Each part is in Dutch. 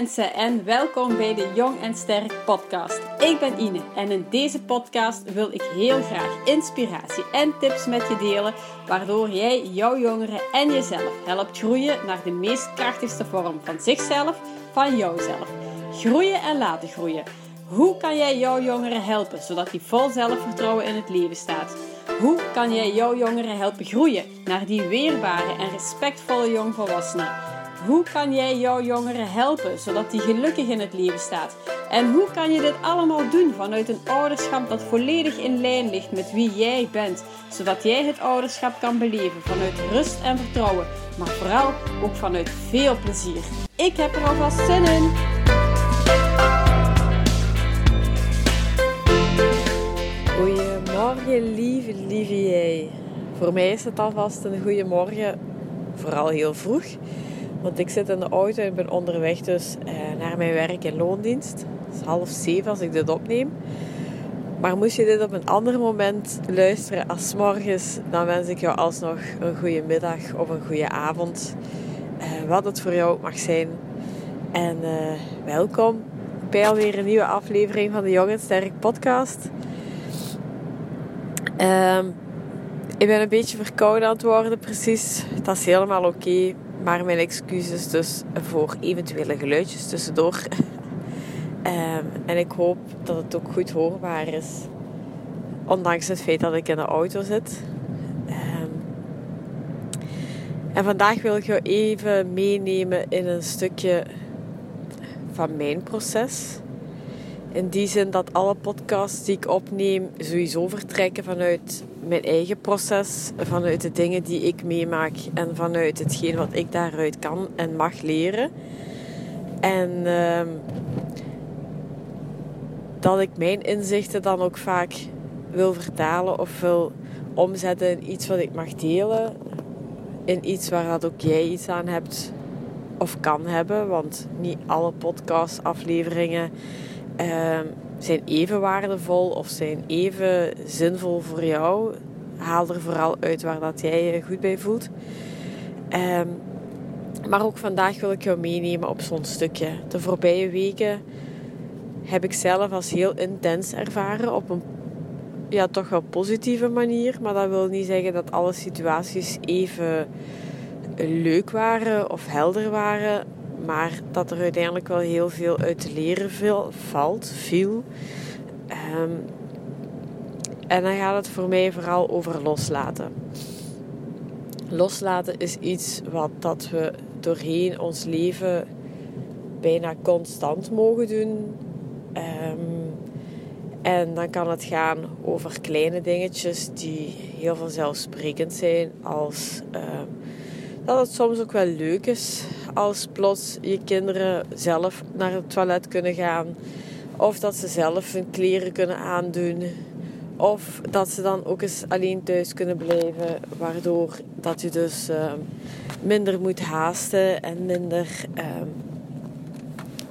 mensen en welkom bij de Jong en Sterk podcast. Ik ben Ine en in deze podcast wil ik heel graag inspiratie en tips met je delen, waardoor jij jouw jongeren en jezelf helpt groeien naar de meest krachtigste vorm van zichzelf, van jouzelf. Groeien en laten groeien. Hoe kan jij jouw jongeren helpen zodat die vol zelfvertrouwen in het leven staat? Hoe kan jij jouw jongeren helpen groeien naar die weerbare en respectvolle jongvolwassenen? Hoe kan jij jouw jongeren helpen zodat die gelukkig in het leven staat? En hoe kan je dit allemaal doen vanuit een ouderschap dat volledig in lijn ligt met wie jij bent, zodat jij het ouderschap kan beleven vanuit rust en vertrouwen, maar vooral ook vanuit veel plezier? Ik heb er alvast zin in! Goedemorgen, lieve, lieve jij. Voor mij is het alvast een goede morgen, vooral heel vroeg. Want ik zit in de auto en ben onderweg dus eh, naar mijn werk in loondienst. Het is half zeven als ik dit opneem. Maar moest je dit op een ander moment luisteren als morgens, dan wens ik jou alsnog een goede middag of een goede avond. Eh, wat het voor jou mag zijn. En uh, welkom bij alweer een nieuwe aflevering van de Jong en Sterk podcast. Um, ik ben een beetje verkouden aan het worden, precies. Dat is helemaal oké. Maar mijn excuses dus voor eventuele geluidjes tussendoor. um, en ik hoop dat het ook goed hoorbaar is. Ondanks het feit dat ik in de auto zit. Um, en vandaag wil ik jou even meenemen in een stukje van mijn proces. In die zin dat alle podcasts die ik opneem sowieso vertrekken vanuit mijn eigen proces, vanuit de dingen die ik meemaak en vanuit hetgeen wat ik daaruit kan en mag leren. En uh, dat ik mijn inzichten dan ook vaak wil vertalen of wil omzetten in iets wat ik mag delen. In iets waar dat ook jij iets aan hebt of kan hebben. Want niet alle podcast-afleveringen uh, zijn even waardevol of zijn even zinvol voor jou. Haal er vooral uit waar dat jij je goed bij voelt. Um, maar ook vandaag wil ik jou meenemen op zo'n stukje. De voorbije weken heb ik zelf als heel intens ervaren op een ja, toch wel positieve manier. Maar dat wil niet zeggen dat alle situaties even leuk waren of helder waren. Maar dat er uiteindelijk wel heel veel uit te leren veel, valt, viel. Um, en dan gaat het voor mij vooral over loslaten. Loslaten is iets wat dat we doorheen ons leven bijna constant mogen doen. Um, en dan kan het gaan over kleine dingetjes die heel vanzelfsprekend zijn. Als uh, dat het soms ook wel leuk is als plots je kinderen zelf naar het toilet kunnen gaan. Of dat ze zelf hun kleren kunnen aandoen. Of dat ze dan ook eens alleen thuis kunnen blijven. Waardoor dat je dus uh, minder moet haasten en minder, uh,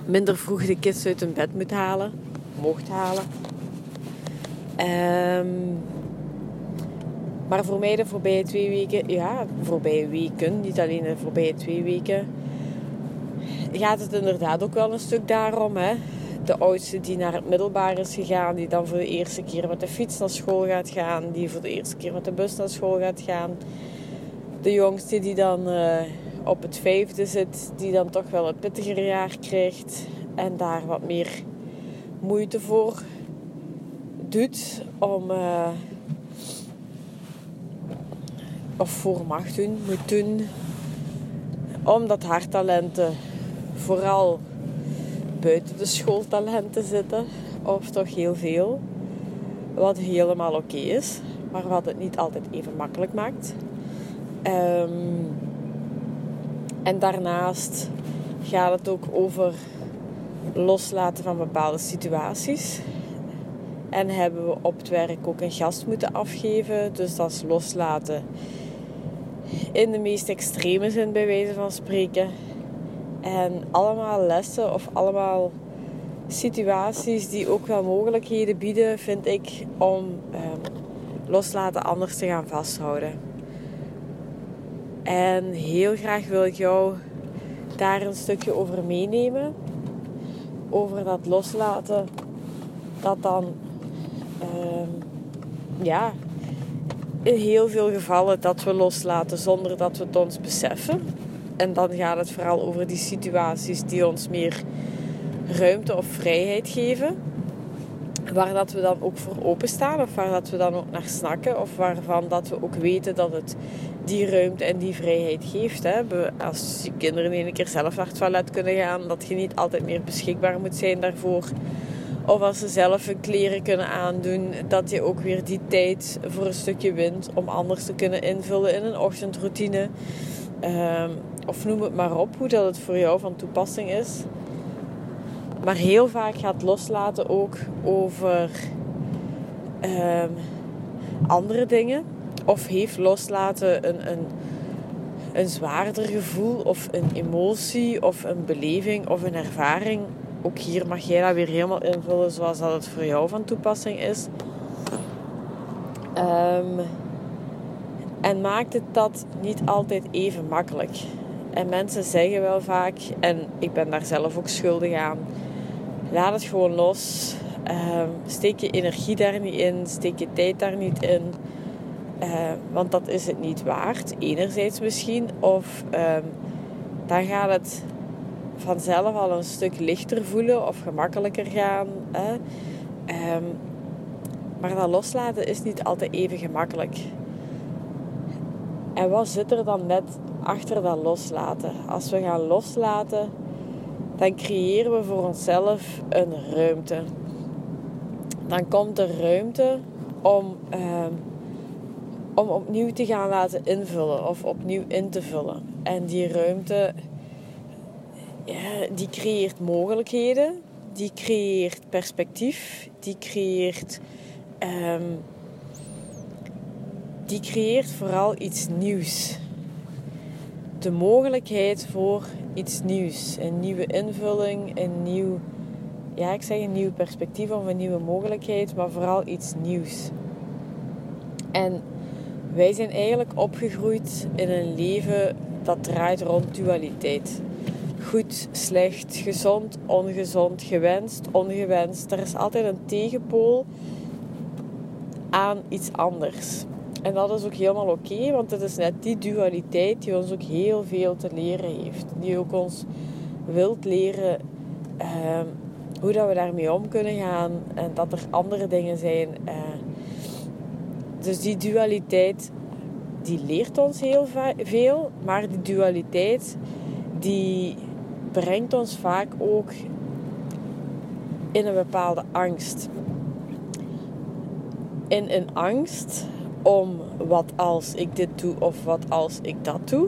minder vroeg de kids uit hun bed moet halen. Mocht halen. Um, maar voor mij de voorbije twee weken, ja, voorbije weken, niet alleen de voorbije twee weken, gaat het inderdaad ook wel een stuk daarom. Hè? De oudste die naar het middelbaar is gegaan, die dan voor de eerste keer met de fiets naar school gaat gaan, die voor de eerste keer met de bus naar school gaat gaan. De jongste die dan uh, op het vijfde zit, die dan toch wel een pittiger jaar krijgt en daar wat meer moeite voor doet om. Uh, of voor mag doen, moet doen. Omdat haar talenten vooral buiten de schooltalenten zitten. Of toch heel veel. Wat helemaal oké is. Maar wat het niet altijd even makkelijk maakt. Um, en daarnaast gaat het ook over loslaten van bepaalde situaties. En hebben we op het werk ook een gast moeten afgeven. Dus dat is loslaten in de meest extreme zin, bij wijze van spreken. En allemaal lessen of allemaal situaties die ook wel mogelijkheden bieden, vind ik, om eh, loslaten anders te gaan vasthouden. En heel graag wil ik jou daar een stukje over meenemen. over dat loslaten, dat dan ehm, ja, in heel veel gevallen dat we loslaten zonder dat we het ons beseffen. En dan gaat het vooral over die situaties die ons meer ruimte of vrijheid geven. Waar dat we dan ook voor openstaan of waar dat we dan ook naar snakken. Of waarvan dat we ook weten dat het die ruimte en die vrijheid geeft. Hè. Als je kinderen een keer zelf naar het toilet kunnen gaan, dat je niet altijd meer beschikbaar moet zijn daarvoor. Of als ze zelf hun kleren kunnen aandoen, dat je ook weer die tijd voor een stukje wint om anders te kunnen invullen in een ochtendroutine. Um, of noem het maar op, hoe dat het voor jou van toepassing is. Maar heel vaak gaat loslaten ook over um, andere dingen. Of heeft loslaten een, een, een zwaarder gevoel of een emotie of een beleving of een ervaring. Ook hier mag jij dat weer helemaal invullen zoals dat het voor jou van toepassing is. Um, en maakt het dat niet altijd even makkelijk. En mensen zeggen wel vaak, en ik ben daar zelf ook schuldig aan, laat het gewoon los. Um, steek je energie daar niet in, steek je tijd daar niet in. Uh, want dat is het niet waard, enerzijds misschien. Of dan gaat het vanzelf al een stuk lichter voelen of gemakkelijker gaan. Hè? Um, maar dat loslaten is niet altijd even gemakkelijk. En wat zit er dan net achter dat loslaten? Als we gaan loslaten, dan creëren we voor onszelf een ruimte. Dan komt er ruimte om, uh, om opnieuw te gaan laten invullen of opnieuw in te vullen. En die ruimte, ja, die creëert mogelijkheden, die creëert perspectief, die creëert. Um, die creëert vooral iets nieuws. De mogelijkheid voor iets nieuws. Een nieuwe invulling, een nieuw, ja, ik zeg een nieuw perspectief of een nieuwe mogelijkheid, maar vooral iets nieuws. En wij zijn eigenlijk opgegroeid in een leven dat draait rond dualiteit. Goed, slecht, gezond, ongezond, gewenst, ongewenst. Er is altijd een tegenpool aan iets anders. En dat is ook helemaal oké, want het is net die dualiteit die ons ook heel veel te leren heeft. Die ook ons wilt leren uh, hoe dat we daarmee om kunnen gaan en dat er andere dingen zijn. Uh, dus die dualiteit, die leert ons heel veel, maar die dualiteit, die brengt ons vaak ook in een bepaalde angst. In een angst om wat als ik dit doe of wat als ik dat doe.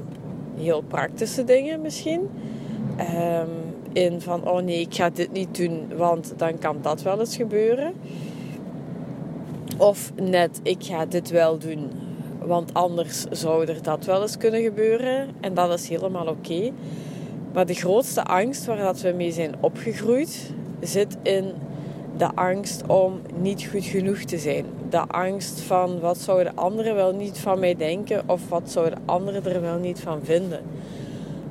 Heel praktische dingen misschien. Um, in van, oh nee, ik ga dit niet doen, want dan kan dat wel eens gebeuren. Of net, ik ga dit wel doen, want anders zou er dat wel eens kunnen gebeuren. En dat is helemaal oké. Maar de grootste angst waar dat we mee zijn opgegroeid, zit in de angst om niet goed genoeg te zijn. De angst van wat zouden anderen wel niet van mij denken of wat zouden anderen er wel niet van vinden.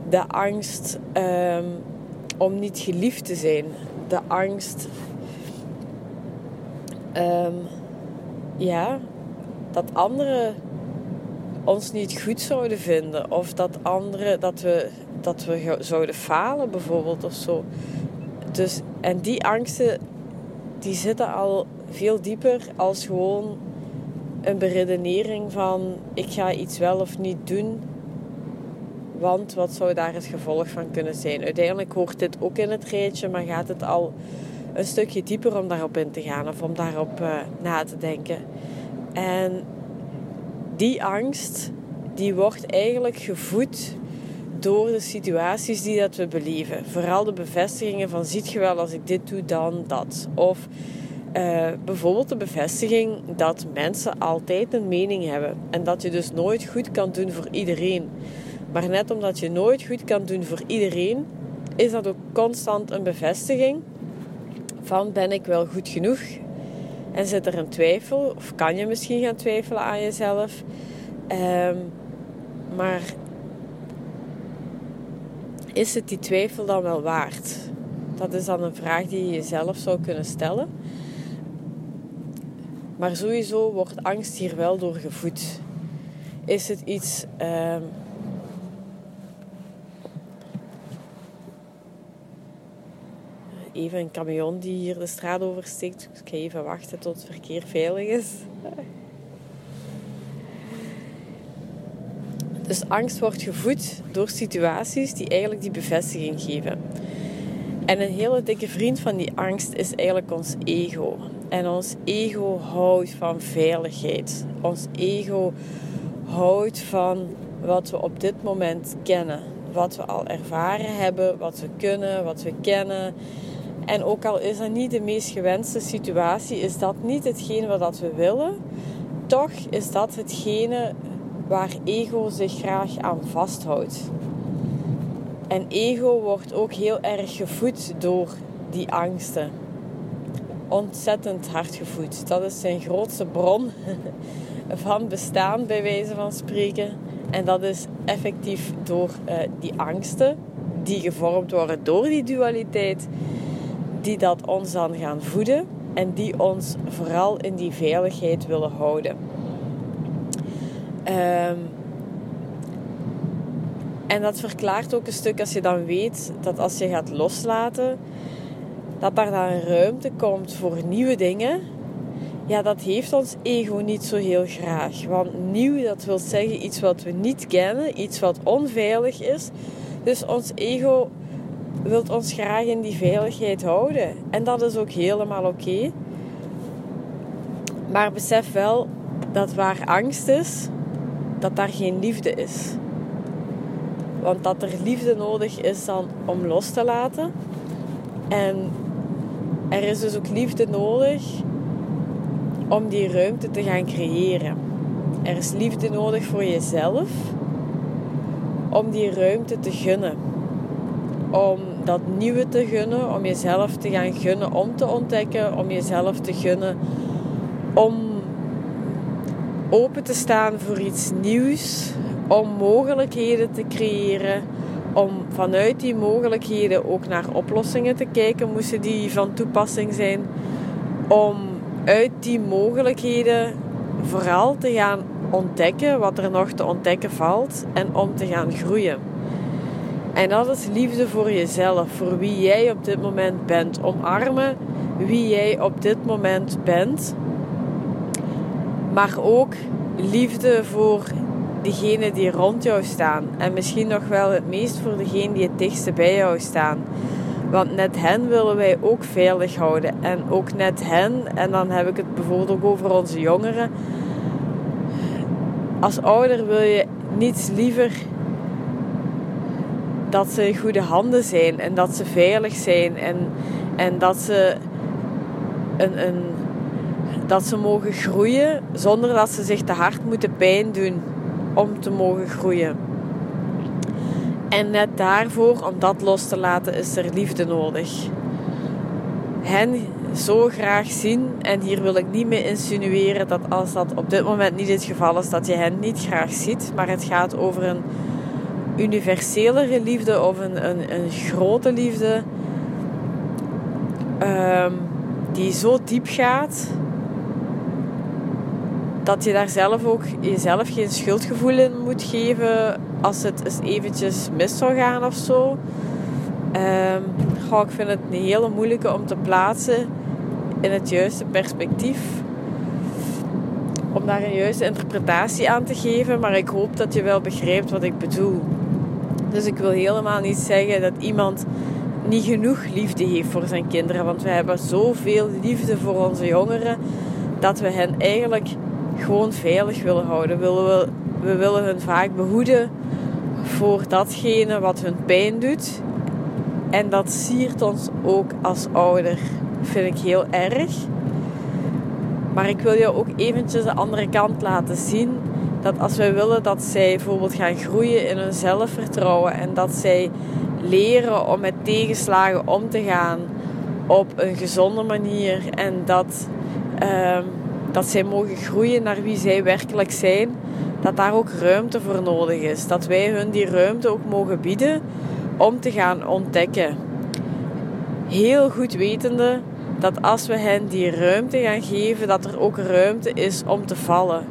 De angst um, om niet geliefd te zijn. De angst um, ja, dat anderen ons niet goed zouden vinden of dat anderen dat we, dat we zouden falen bijvoorbeeld of zo. Dus, en die angsten die zitten al veel dieper als gewoon een beredenering van ik ga iets wel of niet doen. Want wat zou daar het gevolg van kunnen zijn? Uiteindelijk hoort dit ook in het rijtje, maar gaat het al een stukje dieper om daarop in te gaan of om daarop uh, na te denken. En die angst, die wordt eigenlijk gevoed door de situaties die dat we beleven. Vooral de bevestigingen van ziet je wel als ik dit doe dan dat. Of uh, bijvoorbeeld de bevestiging dat mensen altijd een mening hebben. En dat je dus nooit goed kan doen voor iedereen. Maar net omdat je nooit goed kan doen voor iedereen, is dat ook constant een bevestiging van ben ik wel goed genoeg? En zit er een twijfel, of kan je misschien gaan twijfelen aan jezelf? Um, maar is het die twijfel dan wel waard? Dat is dan een vraag die je jezelf zou kunnen stellen. Maar sowieso wordt angst hier wel door gevoed. Is het iets. Ehm, even een camion die hier de straat oversteekt. Ik ga even wachten tot het verkeer veilig is. Dus angst wordt gevoed door situaties die eigenlijk die bevestiging geven. En een hele dikke vriend van die angst is eigenlijk ons ego. En ons ego houdt van veiligheid. Ons ego houdt van wat we op dit moment kennen. Wat we al ervaren hebben, wat we kunnen, wat we kennen. En ook al is dat niet de meest gewenste situatie, is dat niet hetgene wat we willen. Toch is dat hetgene waar ego zich graag aan vasthoudt. En ego wordt ook heel erg gevoed door die angsten. Ontzettend hard gevoed. Dat is zijn grootste bron van bestaan, bij wijze van spreken. En dat is effectief door uh, die angsten, die gevormd worden door die dualiteit, die dat ons dan gaan voeden en die ons vooral in die veiligheid willen houden. Um, en dat verklaart ook een stuk als je dan weet dat als je gaat loslaten, dat daar dan ruimte komt voor nieuwe dingen. Ja, dat heeft ons ego niet zo heel graag. Want nieuw, dat wil zeggen iets wat we niet kennen, iets wat onveilig is. Dus ons ego wil ons graag in die veiligheid houden. En dat is ook helemaal oké. Maar besef wel dat waar angst is, dat daar geen liefde is. Want dat er liefde nodig is dan om los te laten. En er is dus ook liefde nodig om die ruimte te gaan creëren. Er is liefde nodig voor jezelf om die ruimte te gunnen. Om dat nieuwe te gunnen, om jezelf te gaan gunnen om te ontdekken, om jezelf te gunnen om open te staan voor iets nieuws, om mogelijkheden te creëren, om vanuit die mogelijkheden ook naar oplossingen te kijken, moesten die van toepassing zijn, om uit die mogelijkheden vooral te gaan ontdekken wat er nog te ontdekken valt en om te gaan groeien. En dat is liefde voor jezelf, voor wie jij op dit moment bent. Omarmen wie jij op dit moment bent. Maar ook liefde voor degenen die rond jou staan. En misschien nog wel het meest voor degenen die het dichtste bij jou staan. Want net hen willen wij ook veilig houden. En ook net hen, en dan heb ik het bijvoorbeeld ook over onze jongeren. Als ouder wil je niets liever dat ze in goede handen zijn en dat ze veilig zijn en, en dat ze een, een, dat ze mogen groeien zonder dat ze zich te hard moeten pijn doen om te mogen groeien. En net daarvoor, om dat los te laten, is er liefde nodig. Hen zo graag zien, en hier wil ik niet mee insinueren dat als dat op dit moment niet het geval is, dat je hen niet graag ziet, maar het gaat over een universelere liefde of een, een, een grote liefde um, die zo diep gaat dat je daar zelf ook jezelf geen schuldgevoel in moet geven als het eens eventjes mis zou gaan of zo. Um, ik vind het een hele moeilijke om te plaatsen in het juiste perspectief. Om daar een juiste interpretatie aan te geven, maar ik hoop dat je wel begrijpt wat ik bedoel. Dus ik wil helemaal niet zeggen dat iemand niet genoeg liefde heeft voor zijn kinderen, want we hebben zoveel liefde voor onze jongeren dat we hen eigenlijk gewoon veilig willen houden. We willen, we willen hun vaak behoeden voor datgene wat hun pijn doet. En dat siert ons ook als ouder. Vind ik heel erg. Maar ik wil je ook eventjes de andere kant laten zien. Dat als wij willen dat zij bijvoorbeeld gaan groeien in hun zelfvertrouwen. En dat zij leren om met tegenslagen om te gaan op een gezonde manier. En dat um, dat zij mogen groeien naar wie zij werkelijk zijn, dat daar ook ruimte voor nodig is. Dat wij hun die ruimte ook mogen bieden om te gaan ontdekken. Heel goed wetende dat als we hen die ruimte gaan geven, dat er ook ruimte is om te vallen.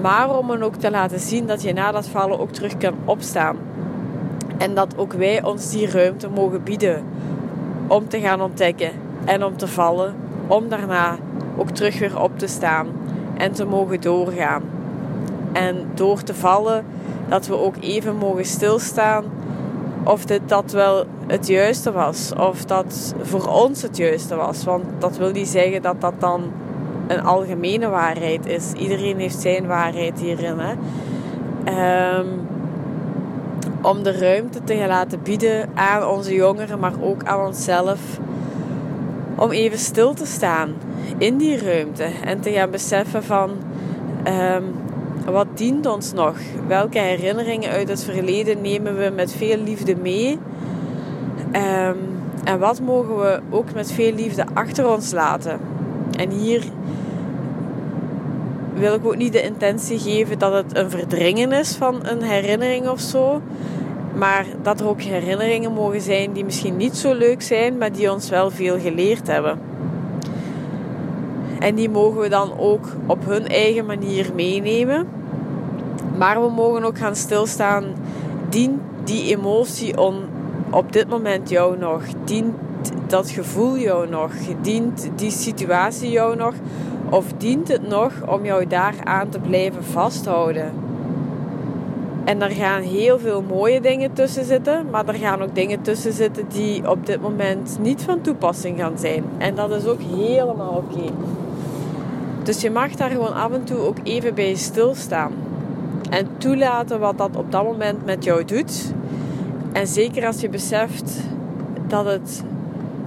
Maar om hen ook te laten zien dat je na dat vallen ook terug kan opstaan. En dat ook wij ons die ruimte mogen bieden om te gaan ontdekken en om te vallen, om daarna ook terug weer op te staan en te mogen doorgaan. En door te vallen, dat we ook even mogen stilstaan of dit dat wel het juiste was. Of dat voor ons het juiste was. Want dat wil niet zeggen dat dat dan een algemene waarheid is. Iedereen heeft zijn waarheid hierin. Hè? Ehm, om de ruimte te laten bieden aan onze jongeren, maar ook aan onszelf. Om even stil te staan in die ruimte en te gaan beseffen van ehm, wat dient ons nog? Welke herinneringen uit het verleden nemen we met veel liefde mee? Um, en wat mogen we ook met veel liefde achter ons laten? En hier wil ik ook niet de intentie geven dat het een verdringen is van een herinnering of zo. Maar dat er ook herinneringen mogen zijn die misschien niet zo leuk zijn, maar die ons wel veel geleerd hebben. En die mogen we dan ook op hun eigen manier meenemen. Maar we mogen ook gaan stilstaan. Dient die emotie on, op dit moment jou nog? Dient dat gevoel jou nog? Dient die situatie jou nog? Of dient het nog om jou daar aan te blijven vasthouden? En er gaan heel veel mooie dingen tussen zitten, maar er gaan ook dingen tussen zitten die op dit moment niet van toepassing gaan zijn. En dat is ook helemaal oké. Dus je mag daar gewoon af en toe ook even bij stilstaan. En toelaten wat dat op dat moment met jou doet. En zeker als je beseft dat, het,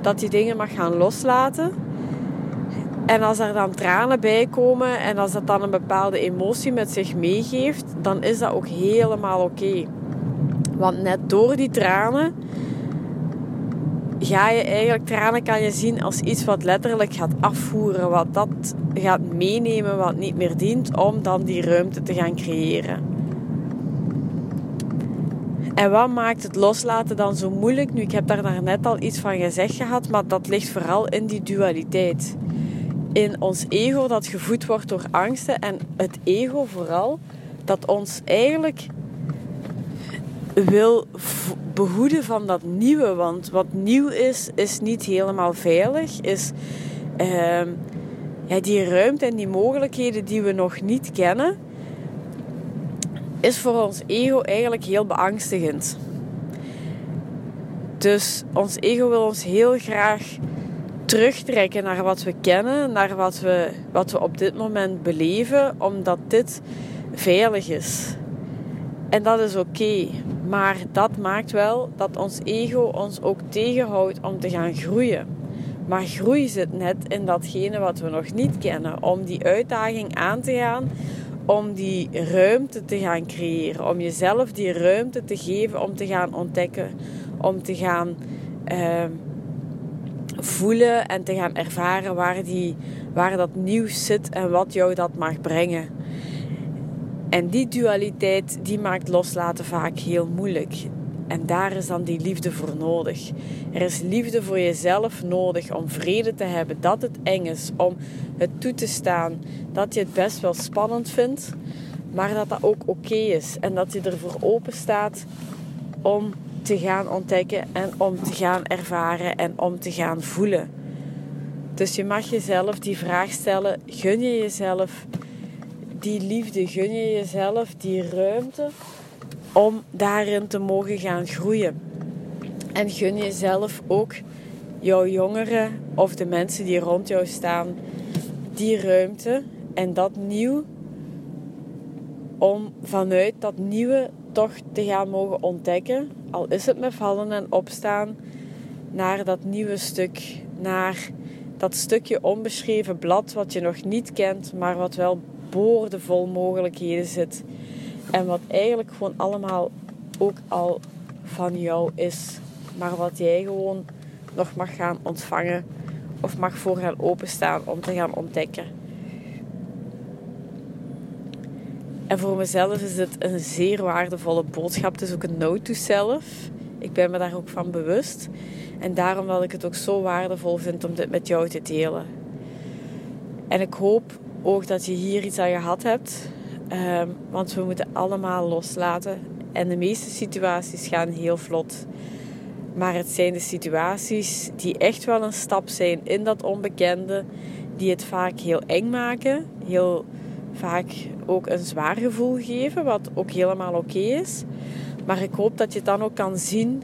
dat je dingen mag gaan loslaten. En als er dan tranen bij komen en als dat dan een bepaalde emotie met zich meegeeft, dan is dat ook helemaal oké. Want net door die tranen ga je eigenlijk, tranen kan je zien als iets wat letterlijk gaat afvoeren, wat dat gaat meenemen wat niet meer dient, om dan die ruimte te gaan creëren. En wat maakt het loslaten dan zo moeilijk? Nu, ik heb daar net al iets van gezegd gehad, maar dat ligt vooral in die dualiteit. In ons ego dat gevoed wordt door angsten en het ego vooral dat ons eigenlijk wil behoeden van dat nieuwe. Want wat nieuw is, is niet helemaal veilig. Is uh, ja, die ruimte en die mogelijkheden die we nog niet kennen, is voor ons ego eigenlijk heel beangstigend. Dus ons ego wil ons heel graag terugtrekken naar wat we kennen, naar wat we, wat we op dit moment beleven, omdat dit veilig is. En dat is oké. Maar dat maakt wel dat ons ego ons ook tegenhoudt om te gaan groeien. Maar groei zit net in datgene wat we nog niet kennen. Om die uitdaging aan te gaan. Om die ruimte te gaan creëren. Om jezelf die ruimte te geven om te gaan ontdekken. Om te gaan uh, voelen en te gaan ervaren waar, die, waar dat nieuws zit en wat jou dat mag brengen. En die dualiteit, die maakt loslaten vaak heel moeilijk. En daar is dan die liefde voor nodig. Er is liefde voor jezelf nodig om vrede te hebben dat het eng is, om het toe te staan dat je het best wel spannend vindt, maar dat dat ook oké is en dat je ervoor open staat om te gaan ontdekken en om te gaan ervaren en om te gaan voelen. Dus je mag jezelf die vraag stellen: gun je jezelf die liefde, gun je jezelf die ruimte om daarin te mogen gaan groeien. En gun jezelf ook jouw jongeren of de mensen die rond jou staan die ruimte en dat nieuw om vanuit dat nieuwe toch te gaan mogen ontdekken, al is het met vallen en opstaan, naar dat nieuwe stuk, naar dat stukje onbeschreven blad wat je nog niet kent, maar wat wel boordevol mogelijkheden zit. En wat eigenlijk gewoon allemaal ook al van jou is. Maar wat jij gewoon nog mag gaan ontvangen of mag voor gaan openstaan om te gaan ontdekken. En voor mezelf is dit een zeer waardevolle boodschap. Het is ook een note to self. Ik ben me daar ook van bewust. En daarom dat ik het ook zo waardevol vind om dit met jou te delen. En ik hoop ook dat je hier iets aan gehad hebt. Um, want we moeten allemaal loslaten. En de meeste situaties gaan heel vlot. Maar het zijn de situaties die echt wel een stap zijn in dat onbekende. Die het vaak heel eng maken. Heel vaak ook een zwaar gevoel geven. Wat ook helemaal oké is. Maar ik hoop dat je dan ook kan zien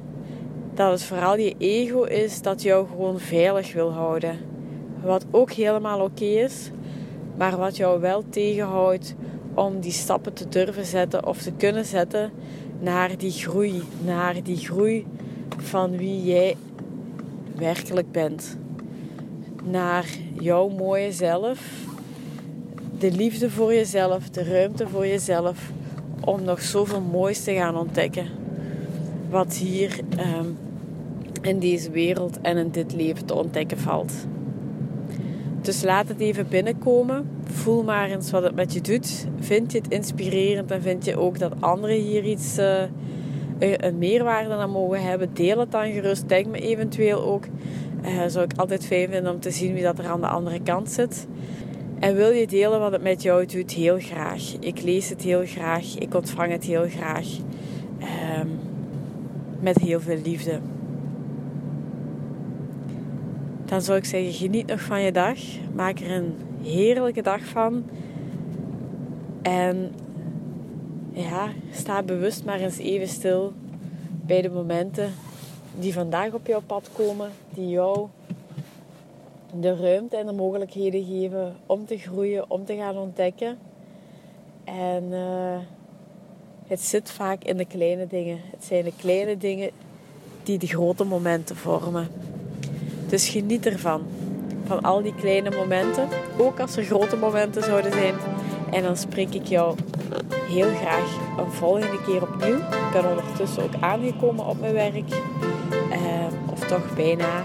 dat het vooral je ego is dat jou gewoon veilig wil houden. Wat ook helemaal oké is, maar wat jou wel tegenhoudt om die stappen te durven zetten of te kunnen zetten naar die groei, naar die groei van wie jij werkelijk bent. Naar jouw mooie zelf, de liefde voor jezelf, de ruimte voor jezelf om nog zoveel moois te gaan ontdekken. Wat hier um, in deze wereld en in dit leven te ontdekken valt. Dus laat het even binnenkomen. Voel maar eens wat het met je doet. Vind je het inspirerend en vind je ook dat anderen hier iets, uh, een meerwaarde aan mogen hebben? Deel het dan gerust. Denk me eventueel ook. Uh, zou ik altijd fijn vinden om te zien wie dat er aan de andere kant zit. En wil je delen wat het met jou doet? Heel graag. Ik lees het heel graag. Ik ontvang het heel graag. Um, met heel veel liefde. Dan zou ik zeggen, geniet nog van je dag. Maak er een heerlijke dag van. En ja, sta bewust maar eens even stil bij de momenten die vandaag op jouw pad komen, die jou de ruimte en de mogelijkheden geven om te groeien, om te gaan ontdekken. En uh, het zit vaak in de kleine dingen. Het zijn de kleine dingen die de grote momenten vormen. Dus geniet ervan. Van al die kleine momenten. Ook als er grote momenten zouden zijn. En dan spreek ik jou heel graag een volgende keer opnieuw. Ik ben ondertussen ook aangekomen op mijn werk. Uh, of toch bijna.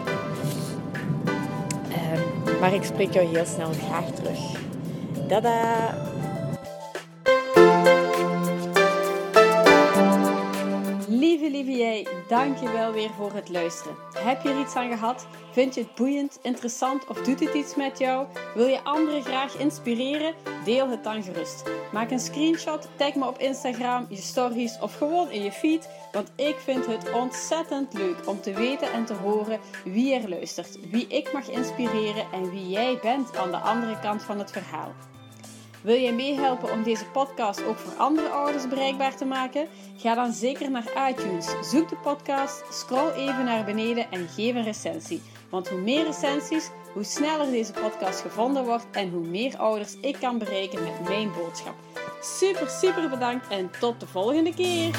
Maar ik spreek jou heel snel graag terug. Dada! Jij, dank je wel weer voor het luisteren. Heb je er iets aan gehad? Vind je het boeiend, interessant of doet het iets met jou? Wil je anderen graag inspireren? Deel het dan gerust. Maak een screenshot, tag me op Instagram, je stories of gewoon in je feed. Want ik vind het ontzettend leuk om te weten en te horen wie er luistert, wie ik mag inspireren en wie jij bent aan de andere kant van het verhaal. Wil jij meehelpen om deze podcast ook voor andere ouders bereikbaar te maken? Ga dan zeker naar iTunes. Zoek de podcast, scroll even naar beneden en geef een recensie. Want hoe meer recensies, hoe sneller deze podcast gevonden wordt en hoe meer ouders ik kan bereiken met mijn boodschap. Super, super bedankt en tot de volgende keer!